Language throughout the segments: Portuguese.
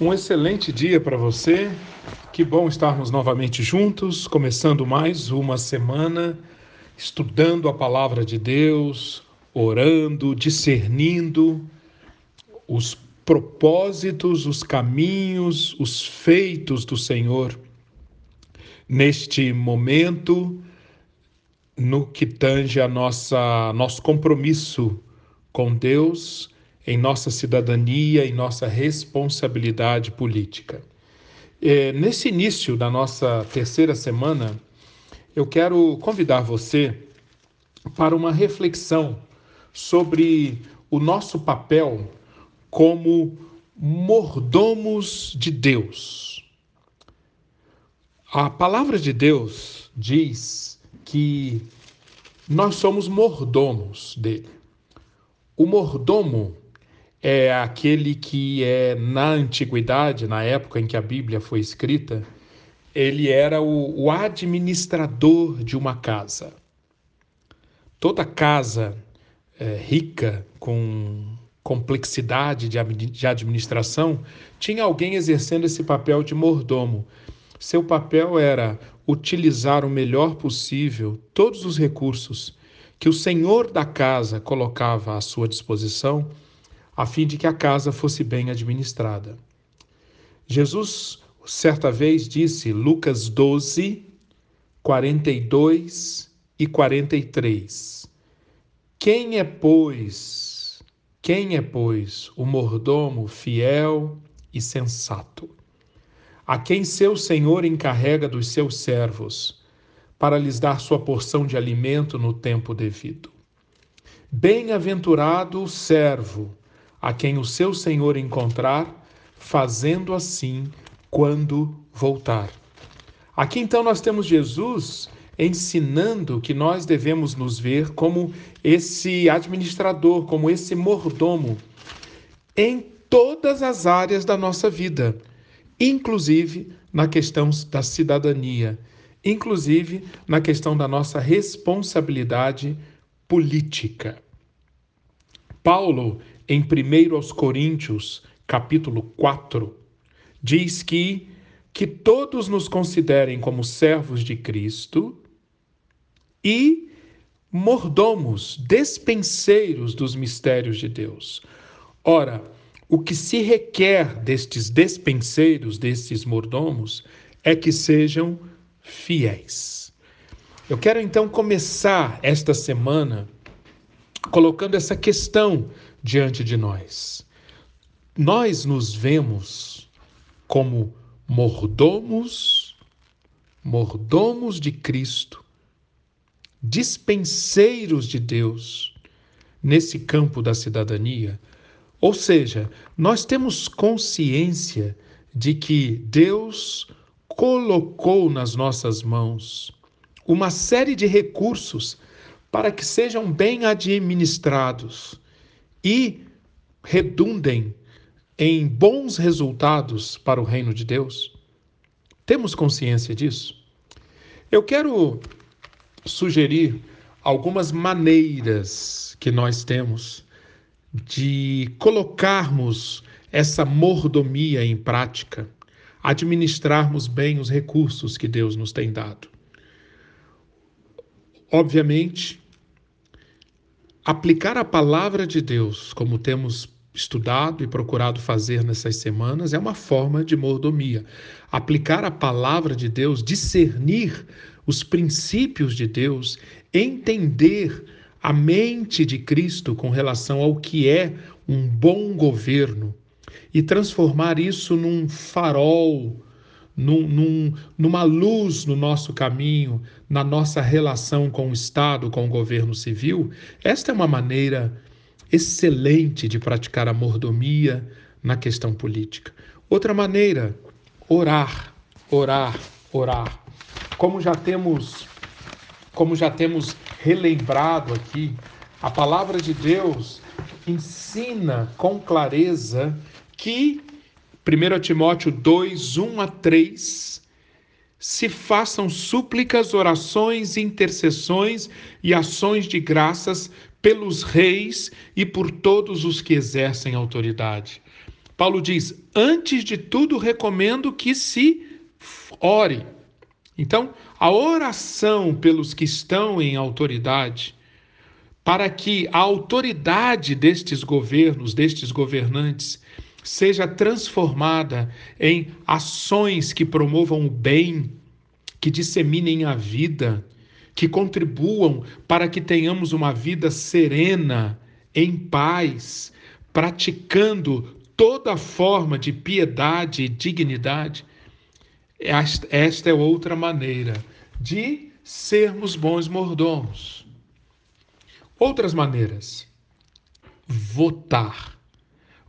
Um excelente dia para você. Que bom estarmos novamente juntos, começando mais uma semana estudando a palavra de Deus, orando, discernindo os propósitos, os caminhos, os feitos do Senhor neste momento no que tange a nossa nosso compromisso com Deus em nossa cidadania, em nossa responsabilidade política. É, nesse início da nossa terceira semana, eu quero convidar você para uma reflexão sobre o nosso papel como mordomos de Deus. A palavra de Deus diz que nós somos mordomos dele. O mordomo é aquele que é na antiguidade, na época em que a Bíblia foi escrita, ele era o, o administrador de uma casa. Toda casa é, rica, com complexidade de, de administração, tinha alguém exercendo esse papel de mordomo. Seu papel era utilizar o melhor possível todos os recursos que o senhor da casa colocava à sua disposição a fim de que a casa fosse bem administrada. Jesus, certa vez, disse, Lucas 12, 42 e 43. Quem é, pois, quem é, pois, o mordomo fiel e sensato, a quem seu senhor encarrega dos seus servos, para lhes dar sua porção de alimento no tempo devido? Bem-aventurado o servo a quem o seu senhor encontrar, fazendo assim quando voltar. Aqui então nós temos Jesus ensinando que nós devemos nos ver como esse administrador, como esse mordomo em todas as áreas da nossa vida, inclusive na questão da cidadania, inclusive na questão da nossa responsabilidade política. Paulo em 1 aos Coríntios, capítulo 4, diz que que todos nos considerem como servos de Cristo e mordomos, despenseiros dos mistérios de Deus. Ora, o que se requer destes despenseiros, destes mordomos, é que sejam fiéis. Eu quero então começar esta semana colocando essa questão diante de nós. Nós nos vemos como mordomos, mordomos de Cristo, dispenseiros de Deus nesse campo da cidadania. Ou seja, nós temos consciência de que Deus colocou nas nossas mãos uma série de recursos para que sejam bem administrados e redundem em bons resultados para o reino de Deus? Temos consciência disso? Eu quero sugerir algumas maneiras que nós temos de colocarmos essa mordomia em prática, administrarmos bem os recursos que Deus nos tem dado. Obviamente, Aplicar a palavra de Deus, como temos estudado e procurado fazer nessas semanas, é uma forma de mordomia. Aplicar a palavra de Deus, discernir os princípios de Deus, entender a mente de Cristo com relação ao que é um bom governo e transformar isso num farol num, num, numa luz no nosso caminho, na nossa relação com o Estado, com o governo civil, esta é uma maneira excelente de praticar a mordomia na questão política. Outra maneira, orar, orar, orar. Como já temos, como já temos relembrado aqui, a palavra de Deus ensina com clareza que 1 Timóteo 2, 1 a 3, se façam súplicas, orações, intercessões e ações de graças pelos reis e por todos os que exercem autoridade. Paulo diz: antes de tudo, recomendo que se ore. Então, a oração pelos que estão em autoridade, para que a autoridade destes governos, destes governantes, seja transformada em ações que promovam o bem, que disseminem a vida, que contribuam para que tenhamos uma vida serena, em paz, praticando toda forma de piedade e dignidade. Esta é outra maneira de sermos bons mordomos. Outras maneiras. Votar.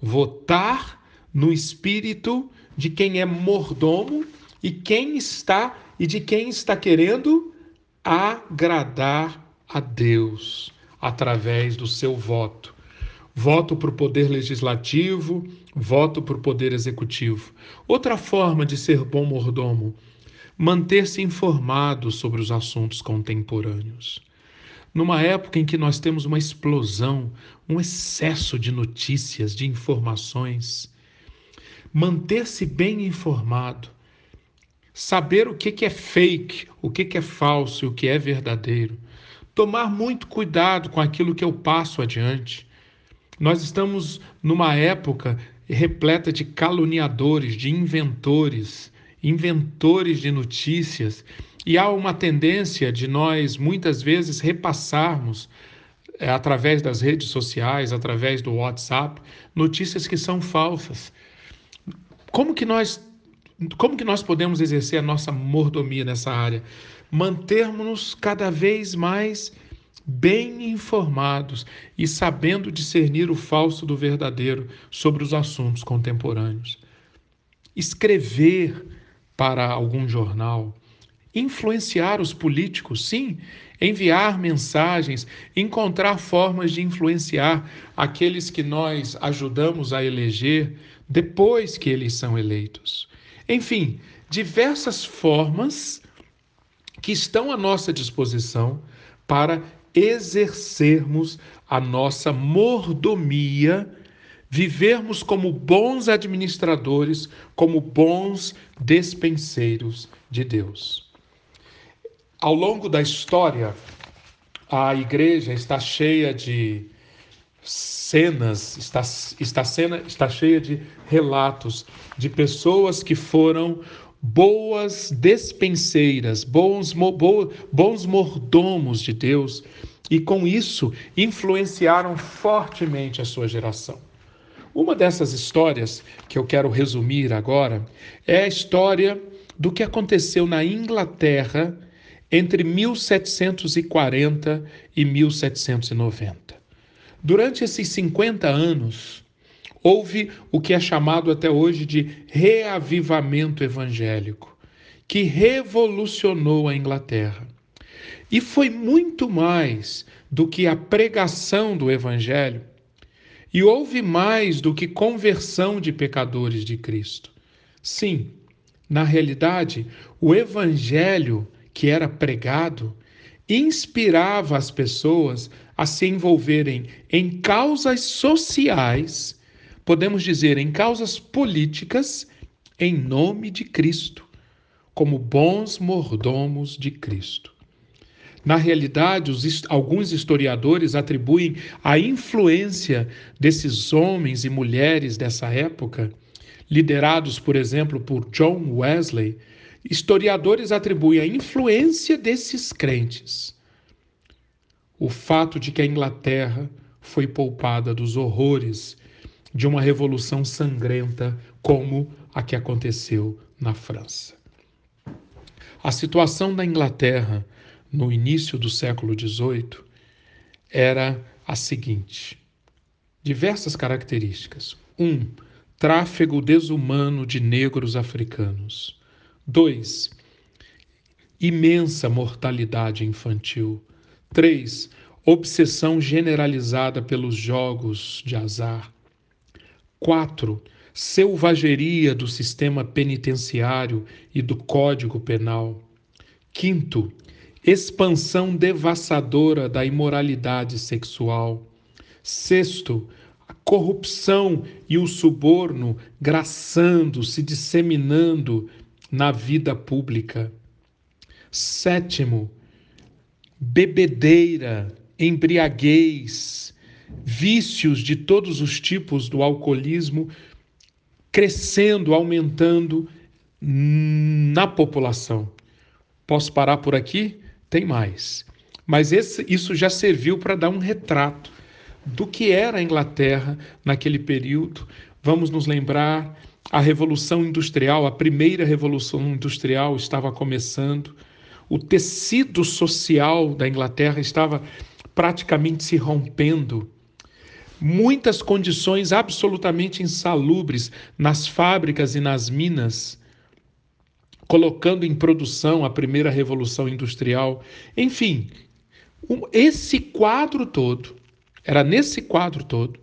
Votar no espírito de quem é mordomo e quem está e de quem está querendo agradar a Deus através do seu voto. Voto para o poder legislativo, voto para o poder executivo. Outra forma de ser bom mordomo, manter-se informado sobre os assuntos contemporâneos. Numa época em que nós temos uma explosão, um excesso de notícias, de informações, manter-se bem informado, saber o que é fake, o que é falso e o que é verdadeiro, tomar muito cuidado com aquilo que eu passo adiante. Nós estamos numa época repleta de caluniadores, de inventores, inventores de notícias, e há uma tendência de nós muitas vezes repassarmos é, através das redes sociais, através do WhatsApp, notícias que são falsas. Como que nós como que nós podemos exercer a nossa mordomia nessa área? Mantermos-nos cada vez mais bem informados e sabendo discernir o falso do verdadeiro sobre os assuntos contemporâneos. Escrever para algum jornal, influenciar os políticos, sim, enviar mensagens, encontrar formas de influenciar aqueles que nós ajudamos a eleger depois que eles são eleitos. Enfim, diversas formas que estão à nossa disposição para exercermos a nossa mordomia, vivermos como bons administradores, como bons despenseiros de Deus. Ao longo da história, a igreja está cheia de cenas, está, está, cena, está cheia de relatos de pessoas que foram boas despenseiras, bons, bo, bons mordomos de Deus, e com isso influenciaram fortemente a sua geração. Uma dessas histórias que eu quero resumir agora é a história do que aconteceu na Inglaterra entre 1740 e 1790. Durante esses 50 anos, houve o que é chamado até hoje de reavivamento evangélico, que revolucionou a Inglaterra. E foi muito mais do que a pregação do evangelho, e houve mais do que conversão de pecadores de Cristo. Sim, na realidade, o evangelho que era pregado inspirava as pessoas a se envolverem em causas sociais podemos dizer, em causas políticas, em nome de Cristo, como bons mordomos de Cristo. Na realidade, os, alguns historiadores atribuem a influência desses homens e mulheres dessa época, liderados, por exemplo, por John Wesley, historiadores atribuem a influência desses crentes o fato de que a Inglaterra foi poupada dos horrores de uma revolução sangrenta como a que aconteceu na França. A situação da Inglaterra no início do século XVIII era a seguinte: diversas características. Um, tráfego desumano de negros africanos. Dois, imensa mortalidade infantil. Três, obsessão generalizada pelos jogos de azar. 4. Selvageria do sistema penitenciário e do Código Penal. Quinto, expansão devassadora da imoralidade sexual. Sexto, corrupção e o suborno graçando, se disseminando na vida pública. Sétimo, bebedeira, embriaguez, vícios de todos os tipos do alcoolismo crescendo, aumentando na população. Posso parar por aqui? Tem mais. Mas esse, isso já serviu para dar um retrato do que era a Inglaterra naquele período. Vamos nos lembrar a Revolução Industrial, a primeira Revolução Industrial estava começando. O tecido social da Inglaterra estava praticamente se rompendo muitas condições absolutamente insalubres nas fábricas e nas minas, colocando em produção a primeira revolução industrial. Enfim, esse quadro todo, era nesse quadro todo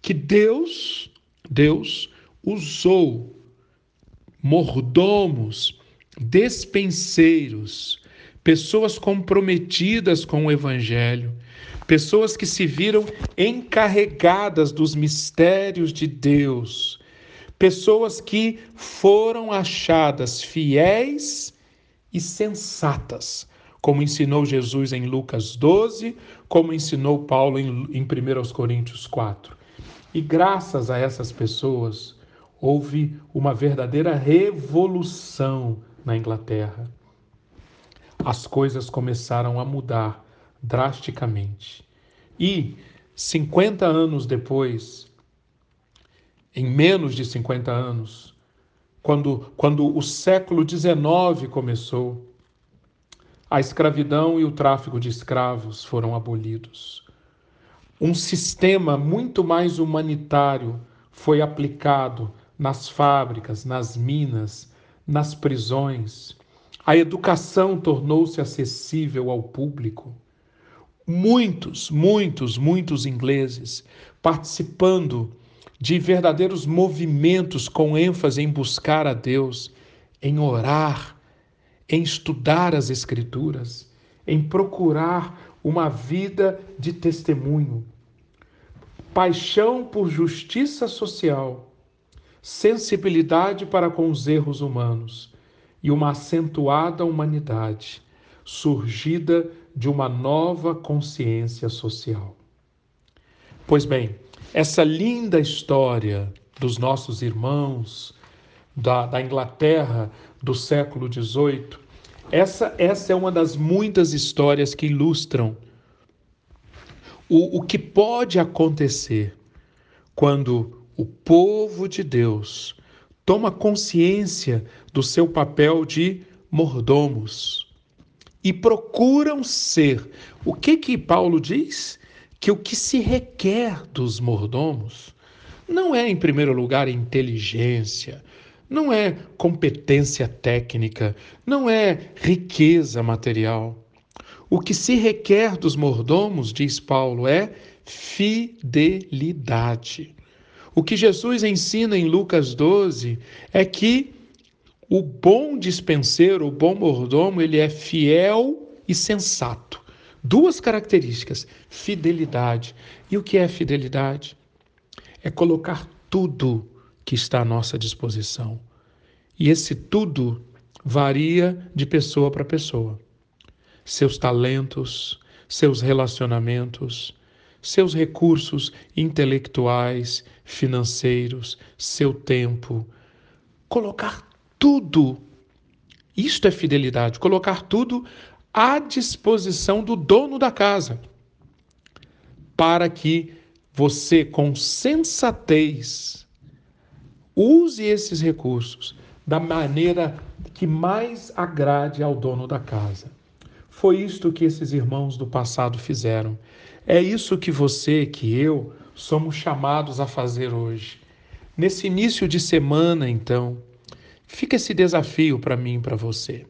que Deus, Deus usou mordomos, despenseiros, pessoas comprometidas com o evangelho, pessoas que se viram encarregadas dos mistérios de Deus, pessoas que foram achadas fiéis e sensatas, como ensinou Jesus em Lucas 12, como ensinou Paulo em, em 1 Coríntios 4. E graças a essas pessoas, houve uma verdadeira revolução na Inglaterra. As coisas começaram a mudar drasticamente. E 50 anos depois, em menos de 50 anos, quando, quando o século XIX começou, a escravidão e o tráfico de escravos foram abolidos. Um sistema muito mais humanitário foi aplicado nas fábricas, nas minas, nas prisões. A educação tornou-se acessível ao público muitos, muitos, muitos ingleses participando de verdadeiros movimentos com ênfase em buscar a Deus, em orar, em estudar as Escrituras, em procurar uma vida de testemunho. Paixão por justiça social, sensibilidade para com os erros humanos e uma acentuada humanidade surgida de uma nova consciência social. Pois bem, essa linda história dos nossos irmãos da, da Inglaterra do século XVIII, essa, essa é uma das muitas histórias que ilustram o, o que pode acontecer quando o povo de Deus toma consciência do seu papel de mordomos e procuram ser. O que que Paulo diz? Que o que se requer dos mordomos não é, em primeiro lugar, inteligência, não é competência técnica, não é riqueza material. O que se requer dos mordomos, diz Paulo, é fidelidade. O que Jesus ensina em Lucas 12 é que o bom dispenseiro, o bom mordomo, ele é fiel e sensato. Duas características: fidelidade. E o que é fidelidade? É colocar tudo que está à nossa disposição. E esse tudo varia de pessoa para pessoa. Seus talentos, seus relacionamentos, seus recursos intelectuais, financeiros, seu tempo. Colocar tudo. Isto é fidelidade, colocar tudo à disposição do dono da casa, para que você, com sensatez, use esses recursos da maneira que mais agrade ao dono da casa. Foi isto que esses irmãos do passado fizeram. É isso que você, que eu, somos chamados a fazer hoje. Nesse início de semana, então, Fica esse desafio para mim e para você.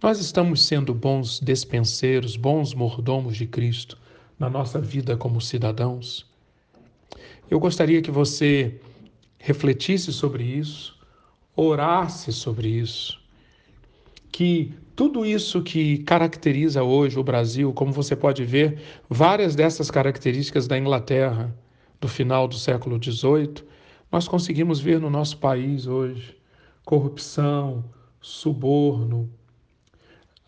Nós estamos sendo bons despenseiros, bons mordomos de Cristo na nossa vida como cidadãos. Eu gostaria que você refletisse sobre isso, orasse sobre isso, que tudo isso que caracteriza hoje o Brasil, como você pode ver, várias dessas características da Inglaterra, do final do século XVIII, nós conseguimos ver no nosso país hoje. Corrupção, suborno,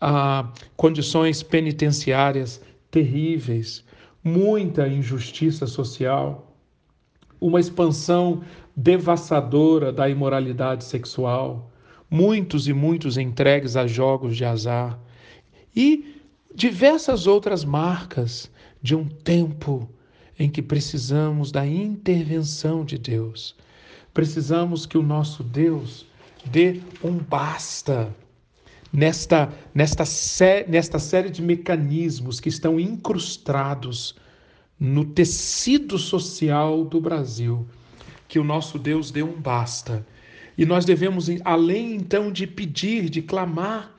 ah, condições penitenciárias terríveis, muita injustiça social, uma expansão devastadora da imoralidade sexual, muitos e muitos entregues a jogos de azar e diversas outras marcas de um tempo em que precisamos da intervenção de Deus. Precisamos que o nosso Deus dê um basta nesta, nesta, sé, nesta série de mecanismos que estão incrustados no tecido social do Brasil, que o nosso Deus dê um basta. E nós devemos, além então de pedir, de clamar,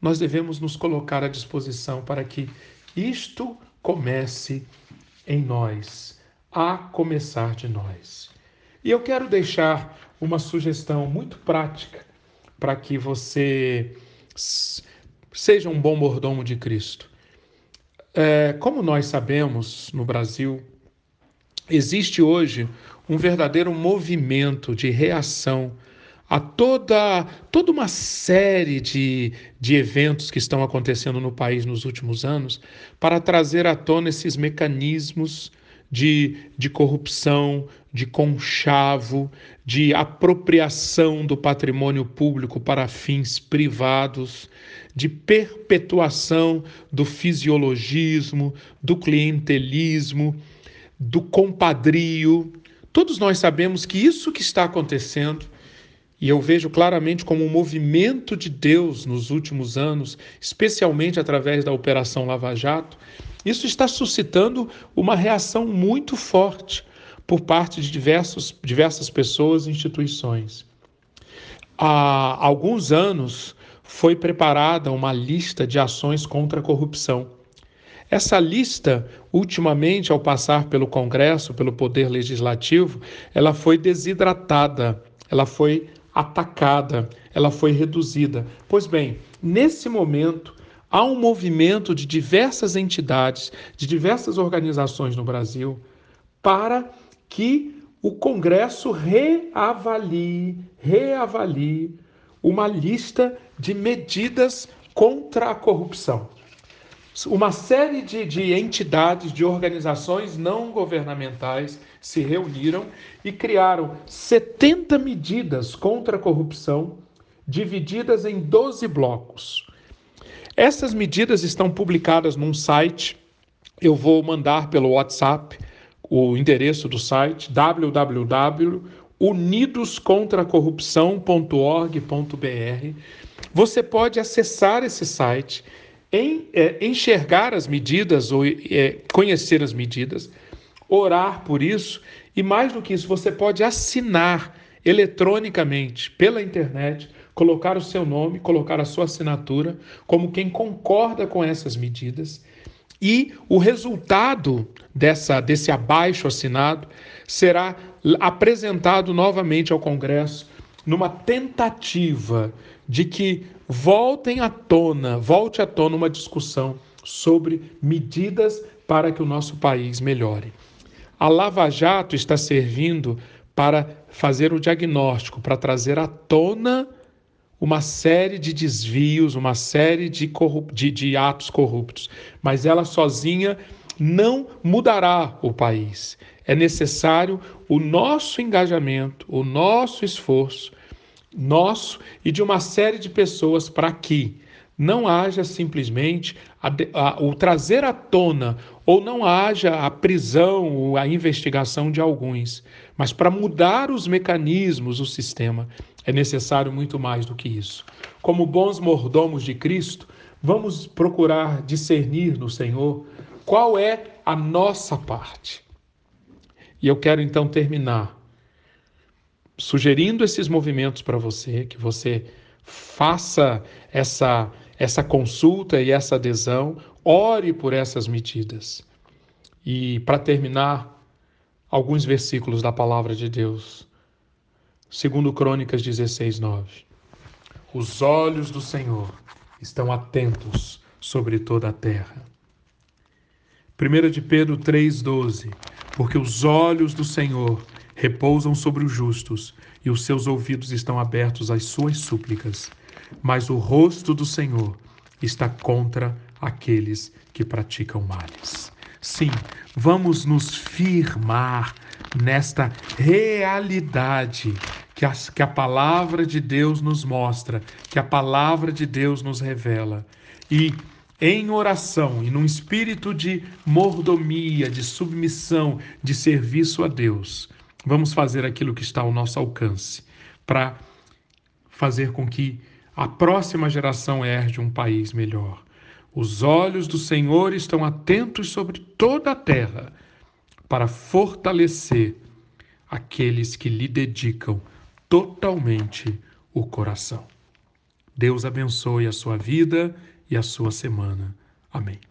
nós devemos nos colocar à disposição para que isto comece em nós, a começar de nós. E eu quero deixar uma sugestão muito prática para que você seja um bom mordomo de Cristo. É, como nós sabemos no Brasil, existe hoje um verdadeiro movimento de reação a toda, toda uma série de, de eventos que estão acontecendo no país nos últimos anos para trazer à tona esses mecanismos de, de corrupção, de conchavo, de apropriação do patrimônio público para fins privados, de perpetuação do fisiologismo, do clientelismo, do compadrio. Todos nós sabemos que isso que está acontecendo e eu vejo claramente como um movimento de Deus nos últimos anos, especialmente através da Operação Lava Jato, isso está suscitando uma reação muito forte por parte de diversos, diversas pessoas e instituições. Há alguns anos foi preparada uma lista de ações contra a corrupção. Essa lista, ultimamente, ao passar pelo Congresso, pelo Poder Legislativo, ela foi desidratada, ela foi atacada, ela foi reduzida. Pois bem, nesse momento, há um movimento de diversas entidades, de diversas organizações no Brasil, para que o Congresso reavalie, reavalie uma lista de medidas contra a corrupção. Uma série de, de entidades, de organizações não governamentais se reuniram e criaram 70 medidas contra a corrupção, divididas em 12 blocos. Essas medidas estão publicadas num site. Eu vou mandar pelo WhatsApp o endereço do site www.unidoscontracorrupção.org.br. Você pode acessar esse site, em, é, enxergar as medidas ou é, conhecer as medidas, orar por isso e mais do que isso, você pode assinar eletronicamente pela internet, colocar o seu nome, colocar a sua assinatura como quem concorda com essas medidas e o resultado dessa, desse abaixo assinado será apresentado novamente ao Congresso numa tentativa de que voltem à tona, volte à tona uma discussão sobre medidas para que o nosso país melhore. A Lava Jato está servindo para fazer o diagnóstico, para trazer à tona uma série de desvios, uma série de, de, de atos corruptos, mas ela sozinha não mudará o país. É necessário o nosso engajamento, o nosso esforço, nosso e de uma série de pessoas para que não haja simplesmente a, a, o trazer à tona ou não haja a prisão ou a investigação de alguns, mas para mudar os mecanismos, o sistema, é necessário muito mais do que isso. Como bons mordomos de Cristo, vamos procurar discernir no Senhor qual é a nossa parte. E eu quero então terminar sugerindo esses movimentos para você, que você faça essa essa consulta e essa adesão, ore por essas medidas. E para terminar, alguns versículos da palavra de Deus. Segundo Crônicas 16, 9. Os olhos do Senhor estão atentos sobre toda a terra. 1 de Pedro 3,12. porque os olhos do Senhor repousam sobre os justos e os seus ouvidos estão abertos às suas súplicas. Mas o rosto do Senhor está contra aqueles que praticam males. Sim, vamos nos firmar nesta realidade que a, que a palavra de Deus nos mostra, que a palavra de Deus nos revela. E em oração e num espírito de mordomia, de submissão, de serviço a Deus, vamos fazer aquilo que está ao nosso alcance para fazer com que a próxima geração herde um país melhor. Os olhos do Senhor estão atentos sobre toda a terra para fortalecer aqueles que lhe dedicam totalmente o coração. Deus abençoe a sua vida e a sua semana. Amém.